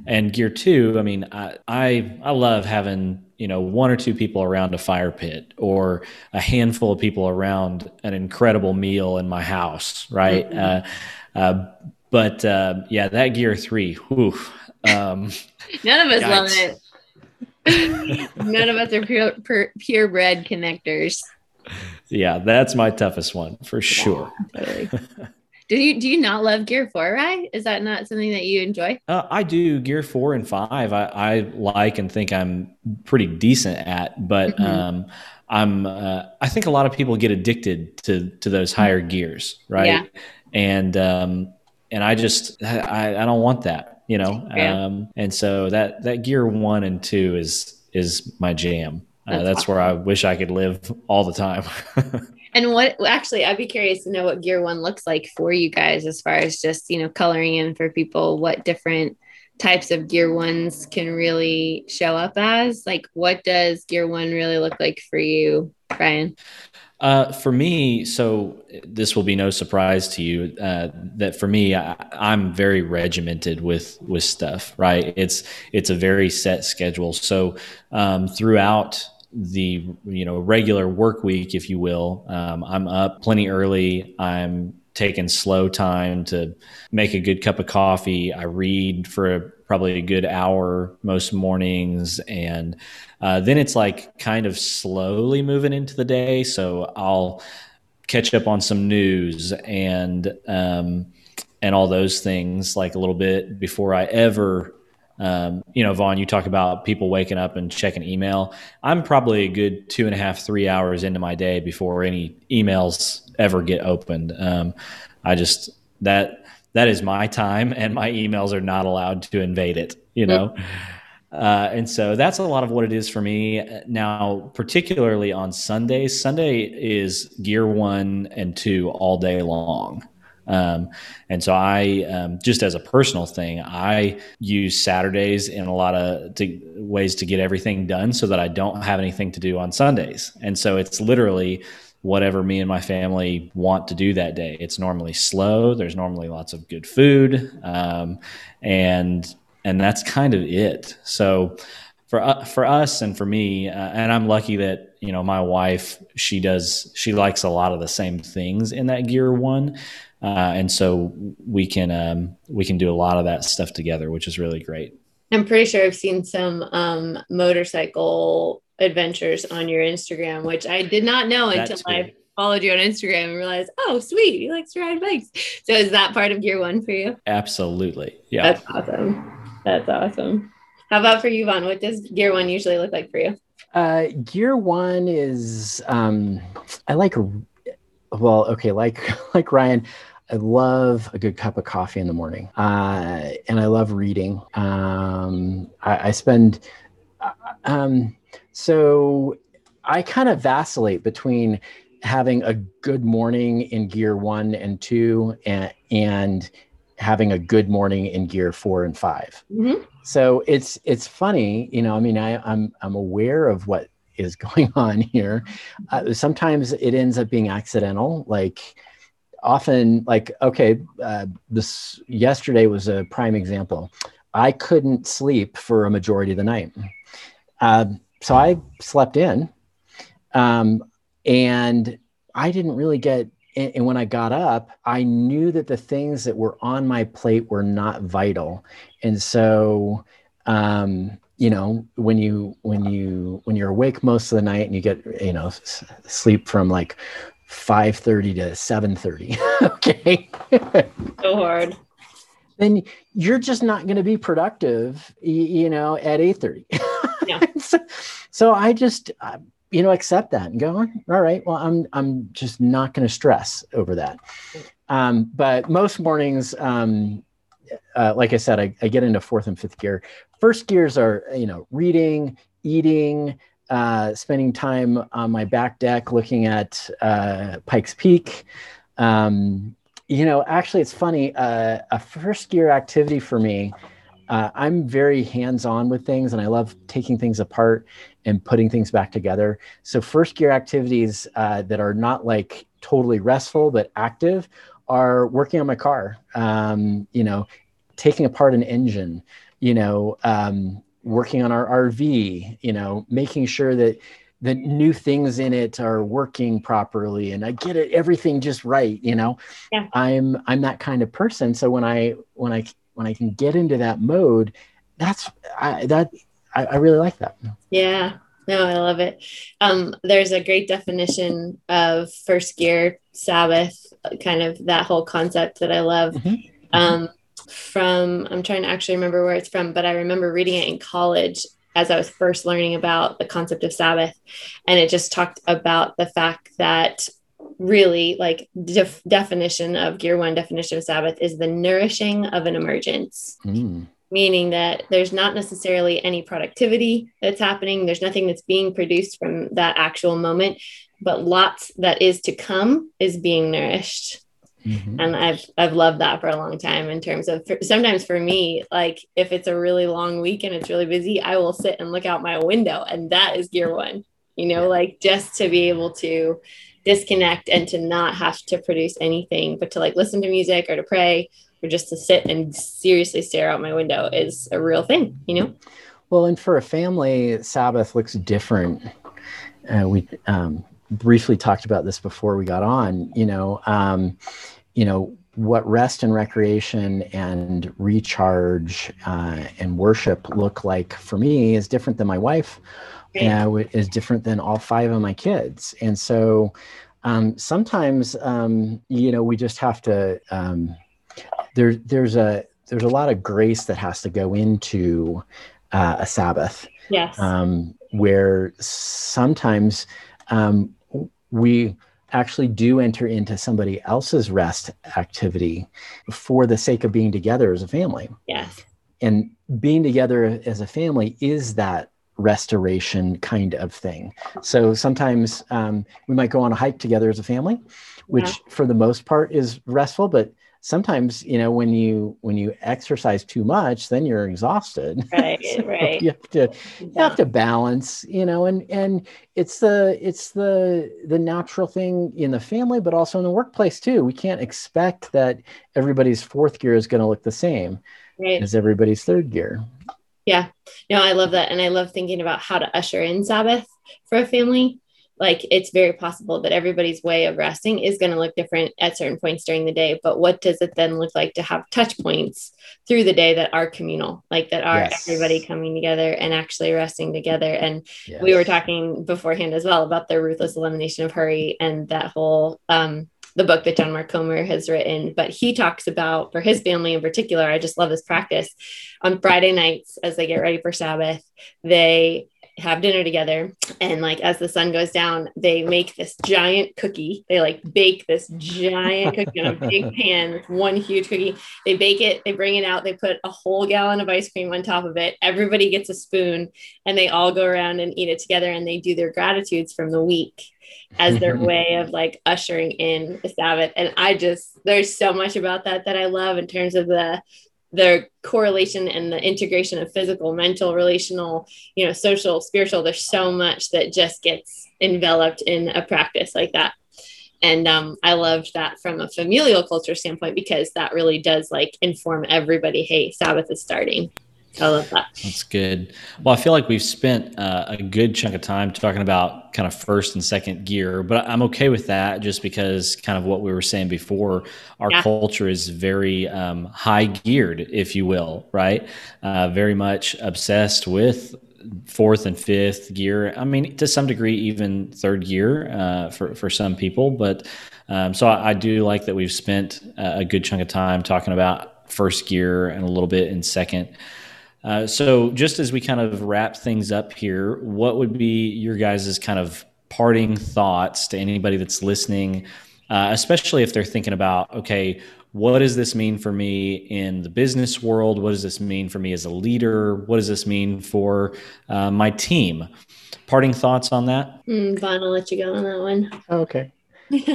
and gear two, I mean, I, I, I love having you know one or two people around a fire pit or a handful of people around an incredible meal in my house, right? Mm-hmm. Uh, uh, but uh, yeah, that gear three, whew, um, none of us love it. None of us are pure, pure, purebred connectors. Yeah, that's my toughest one for sure. totally. Do you do you not love Gear Four, right? Is that not something that you enjoy? Uh, I do. Gear Four and Five, I, I like and think I'm pretty decent at, but mm-hmm. um, I'm. Uh, I think a lot of people get addicted to to those higher gears, right? Yeah. And um, and I just I, I don't want that you know yeah. um, and so that that gear one and two is is my jam uh, that's, that's awesome. where i wish i could live all the time and what actually i'd be curious to know what gear one looks like for you guys as far as just you know coloring in for people what different types of gear ones can really show up as like what does gear one really look like for you Ryan uh, for me, so this will be no surprise to you uh, that for me, I, am very regimented with with stuff. Right? It's it's a very set schedule. So um, throughout the you know regular work week, if you will, um, I'm up plenty early. I'm taking slow time to make a good cup of coffee. I read for a, probably a good hour most mornings and uh, then it's like kind of slowly moving into the day. So I'll catch up on some news and um, and all those things like a little bit before I ever. Um, you know, Vaughan, you talk about people waking up and checking email. I'm probably a good two and a half, three hours into my day before any emails ever get opened. Um, I just that that is my time, and my emails are not allowed to invade it. You know. Uh, and so that's a lot of what it is for me now, particularly on Sundays. Sunday is gear one and two all day long. Um, and so I, um, just as a personal thing, I use Saturdays in a lot of to, ways to get everything done so that I don't have anything to do on Sundays. And so it's literally whatever me and my family want to do that day. It's normally slow. There's normally lots of good food. Um, and and that's kind of it. So for uh, for us and for me, uh, and I'm lucky that you know my wife she does she likes a lot of the same things in that gear one, uh, and so we can um, we can do a lot of that stuff together, which is really great. I'm pretty sure I've seen some um, motorcycle adventures on your Instagram, which I did not know until I followed you on Instagram and realized, oh, sweet, he likes to ride bikes. So is that part of gear one for you? Absolutely. Yeah. That's awesome. That's awesome. How about for you, Vaughan? What does gear one usually look like for you? Uh, gear one is um, I like well, okay, like like Ryan, I love a good cup of coffee in the morning, uh, and I love reading. Um, I, I spend uh, um, so I kind of vacillate between having a good morning in gear one and two, and and having a good morning in gear four and 5 mm-hmm. So it's it's funny, you know. I mean, I, I'm I'm aware of what is going on here. Uh, sometimes it ends up being accidental, like often like okay uh, this yesterday was a prime example i couldn't sleep for a majority of the night uh, so i slept in um, and i didn't really get and, and when I got up, I knew that the things that were on my plate were not vital. And so, um, you know, when you when you when you're awake most of the night and you get you know sleep from like 5:30 to 7:30, okay, so hard. Then you're just not going to be productive, you know, at 8:30. So, so, I just, uh, you know, accept that and go, all right, well, I'm, I'm just not going to stress over that. Um, but most mornings, um, uh, like I said, I, I, get into fourth and fifth gear. First gears are, you know, reading, eating, uh, spending time on my back deck looking at uh, Pikes Peak. Um, you know, actually, it's funny. Uh, a first gear activity for me. Uh, I'm very hands on with things and I love taking things apart and putting things back together. So, first gear activities uh, that are not like totally restful but active are working on my car, um, you know, taking apart an engine, you know, um, working on our RV, you know, making sure that the new things in it are working properly and I get it everything just right, you know. Yeah. I'm I'm that kind of person. So when I when I when I can get into that mode, that's I that I, I really like that. Yeah. No, I love it. Um, there's a great definition of first gear Sabbath, kind of that whole concept that I love. Mm-hmm. Um, from I'm trying to actually remember where it's from, but I remember reading it in college as I was first learning about the concept of Sabbath, and it just talked about the fact that really like def- definition of gear one definition of Sabbath is the nourishing of an emergence. Mm meaning that there's not necessarily any productivity that's happening. There's nothing that's being produced from that actual moment, but lots that is to come is being nourished. Mm-hmm. And I've I've loved that for a long time in terms of for, sometimes for me like if it's a really long week and it's really busy I will sit and look out my window and that is gear 1 you know like just to be able to disconnect and to not have to produce anything but to like listen to music or to pray or just to sit and seriously stare out my window is a real thing, you know? Well, and for a family, Sabbath looks different. Uh, we um, briefly talked about this before we got on. You know, um, you know what rest and recreation and recharge uh, and worship look like for me is different than my wife. Uh, is different than all five of my kids, and so um, sometimes um, you know we just have to um, there, there's a there's a lot of grace that has to go into uh, a Sabbath. Yes. Um, where sometimes um, we actually do enter into somebody else's rest activity for the sake of being together as a family. Yes. And being together as a family is that restoration kind of thing. So sometimes um, we might go on a hike together as a family, which yeah. for the most part is restful, but sometimes you know when you when you exercise too much then you're exhausted right so right you have to you have to balance you know and and it's the it's the the natural thing in the family but also in the workplace too we can't expect that everybody's fourth gear is going to look the same right. as everybody's third gear yeah. No i love that. And i love thinking about how to usher in sabbath for a family. Like it's very possible that everybody's way of resting is going to look different at certain points during the day but what does it then look like to have touch points through the day that are communal? Like that are yes. everybody coming together and actually resting together. And yes. we were talking beforehand as well about the ruthless elimination of hurry and that whole um, the book that John Mark Comer has written, but he talks about for his family in particular. I just love this practice. On Friday nights, as they get ready for Sabbath, they have dinner together and like as the sun goes down they make this giant cookie. They like bake this giant cookie on a big pan one huge cookie. They bake it they bring it out they put a whole gallon of ice cream on top of it. Everybody gets a spoon and they all go around and eat it together and they do their gratitudes from the week as their way of like ushering in the sabbath. And i just there's so much about that that i love in terms of the the correlation and the integration of physical, mental, relational, you know, social, spiritual, there's so much that just gets enveloped in a practice like that. And um, I loved that from a familial culture standpoint because that really does like inform everybody. Hey, Sabbath is starting. I love that. That's good. Well, I feel like we've spent uh, a good chunk of time talking about kind of first and second gear, but I'm okay with that just because kind of what we were saying before, our yeah. culture is very um, high geared, if you will, right? Uh, very much obsessed with fourth and fifth gear. I mean, to some degree, even third gear uh, for for some people. But um, so I, I, do like that we've spent a good chunk of time talking about first gear and a little bit in second. Uh, so, just as we kind of wrap things up here, what would be your guys' kind of parting thoughts to anybody that's listening, uh, especially if they're thinking about, okay, what does this mean for me in the business world? What does this mean for me as a leader? What does this mean for uh, my team? Parting thoughts on that? Mm, Vaughan, I'll let you go on that one. Okay.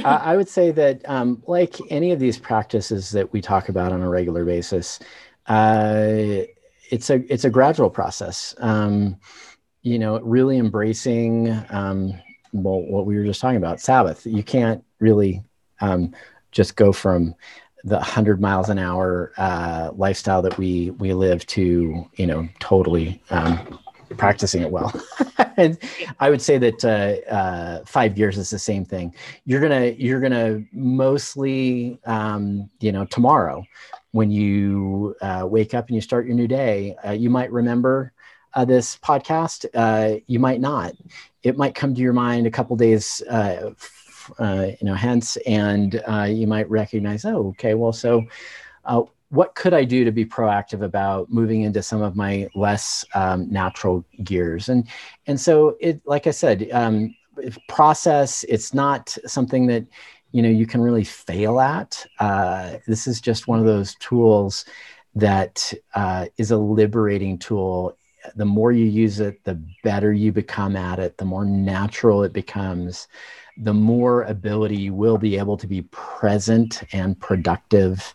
I would say that, um, like any of these practices that we talk about on a regular basis, uh, it's a it's a gradual process. Um, you know, really embracing um, well, what we were just talking about, Sabbath. You can't really um, just go from the 100 miles an hour uh, lifestyle that we we live to you know totally um, practicing it well and i would say that uh, uh, five gears is the same thing you're gonna you're gonna mostly um, you know tomorrow when you uh, wake up and you start your new day uh, you might remember uh, this podcast uh, you might not it might come to your mind a couple days uh, you know, hence, and uh, you might recognize, oh, okay, well, so uh, what could I do to be proactive about moving into some of my less um, natural gears? And and so it, like I said, um, process. It's not something that you know you can really fail at. Uh, this is just one of those tools that uh, is a liberating tool the more you use it, the better you become at it, the more natural it becomes the more ability you will be able to be present and productive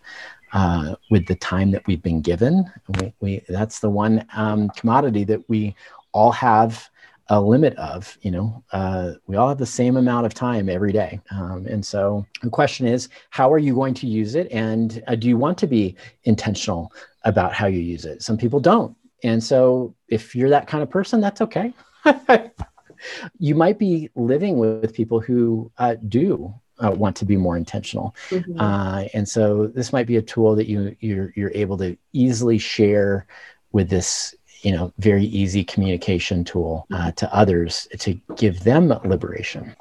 uh, with the time that we've been given. We, we that's the one um, commodity that we all have a limit of. You know, uh, we all have the same amount of time every day, um, and so the question is, how are you going to use it, and uh, do you want to be intentional about how you use it? Some people don't, and so if you're that kind of person, that's okay. you might be living with people who uh, do uh, want to be more intentional, mm-hmm. uh, and so this might be a tool that you you're you're able to easily share with this you know very easy communication tool uh, mm-hmm. to others to give them liberation.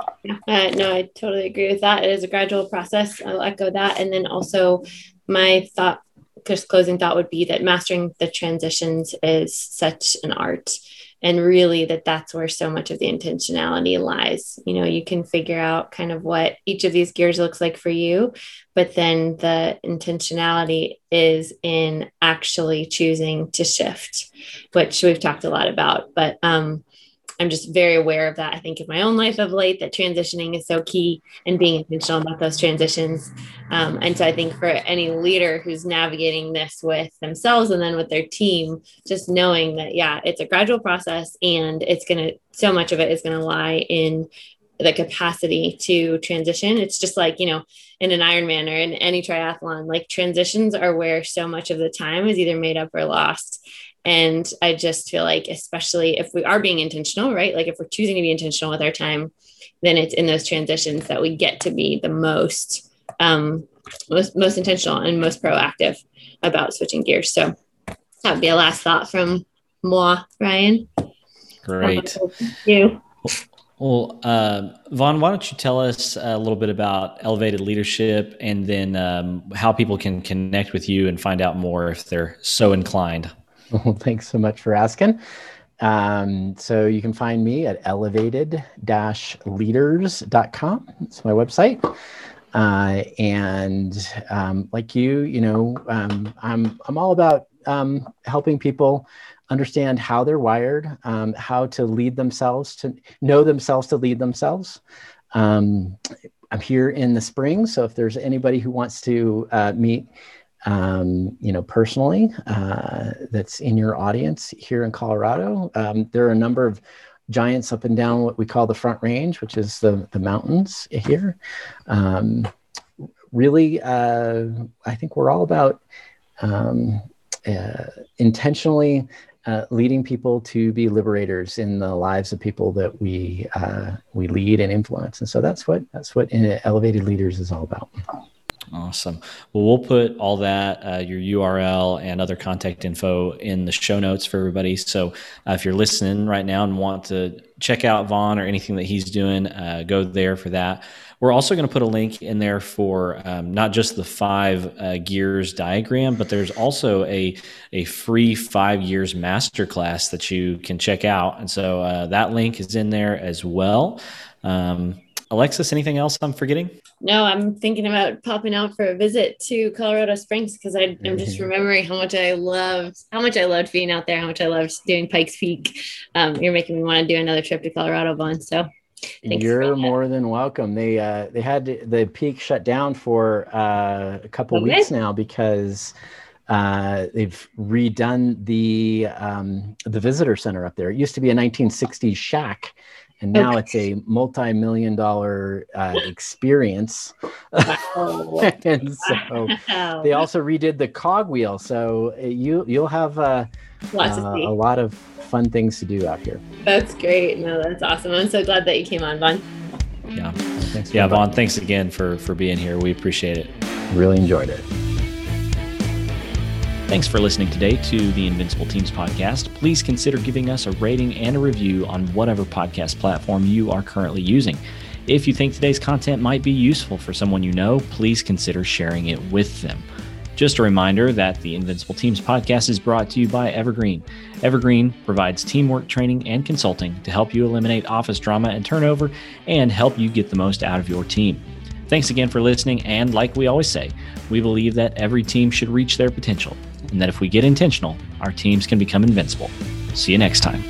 Uh, no, I totally agree with that. It is a gradual process. I'll echo that, and then also my thought just closing thought would be that mastering the transitions is such an art and really that that's where so much of the intentionality lies you know you can figure out kind of what each of these gears looks like for you but then the intentionality is in actually choosing to shift which we've talked a lot about but um I'm just very aware of that. I think in my own life of late that transitioning is so key and being intentional about those transitions. Um, and so I think for any leader who's navigating this with themselves and then with their team, just knowing that, yeah, it's a gradual process and it's going to, so much of it is going to lie in the capacity to transition. It's just like, you know, in an Ironman or in any triathlon, like transitions are where so much of the time is either made up or lost. And I just feel like, especially if we are being intentional, right? Like if we're choosing to be intentional with our time, then it's in those transitions that we get to be the most, um, most, most intentional and most proactive about switching gears. So that would be a last thought from moi, Ryan. Great. you. Well, uh, Vaughan, why don't you tell us a little bit about elevated leadership and then um, how people can connect with you and find out more if they're so inclined? Well, thanks so much for asking. Um, so you can find me at elevated-leaders.com. It's my website. Uh, and um, like you, you know, um, I'm I'm all about um, helping people understand how they're wired, um, how to lead themselves, to know themselves to lead themselves. Um, I'm here in the spring, so if there's anybody who wants to uh, meet um, you know, personally, uh, that's in your audience here in Colorado. Um, there are a number of giants up and down what we call the Front Range, which is the the mountains here. Um, really, uh, I think we're all about um, uh, intentionally uh, leading people to be liberators in the lives of people that we uh, we lead and influence, and so that's what that's what elevated leaders is all about. Awesome. Well, we'll put all that, uh, your URL and other contact info in the show notes for everybody. So uh, if you're listening right now and want to check out Vaughan or anything that he's doing, uh, go there for that. We're also going to put a link in there for um, not just the five uh, gears diagram, but there's also a a free five gears masterclass that you can check out, and so uh, that link is in there as well. Um, Alexis, anything else I'm forgetting? No, I'm thinking about popping out for a visit to Colorado Springs because I'm just remembering how much I loved how much I loved being out there, how much I loved doing Pikes Peak. Um, you're making me want to do another trip to Colorado, Vaughan. So you're more than welcome. They uh, they had the peak shut down for uh, a couple okay. weeks now because uh, they've redone the um, the visitor center up there. It used to be a 1960s shack, and now okay. it's a multi-million dollar uh, experience. and so wow. they also redid the cogwheel, so uh, you you'll have uh, uh, a lot of fun things to do out here. That's great. No, that's awesome. I'm so glad that you came on, Vaughan. Yeah. Thanks yeah, Vaughan, thanks again for for being here. We appreciate it. Really enjoyed it. Thanks for listening today to the Invincible Teams podcast. Please consider giving us a rating and a review on whatever podcast platform you are currently using. If you think today's content might be useful for someone you know, please consider sharing it with them. Just a reminder that the Invincible Teams podcast is brought to you by Evrgrn. Evrgrn provides teamwork training and consulting to help you eliminate office drama and turnover and help you get the most out of your team. Thanks again for listening. And like we always say, we believe that every team should reach their potential and that if we get intentional, our teams can become invincible. See you next time.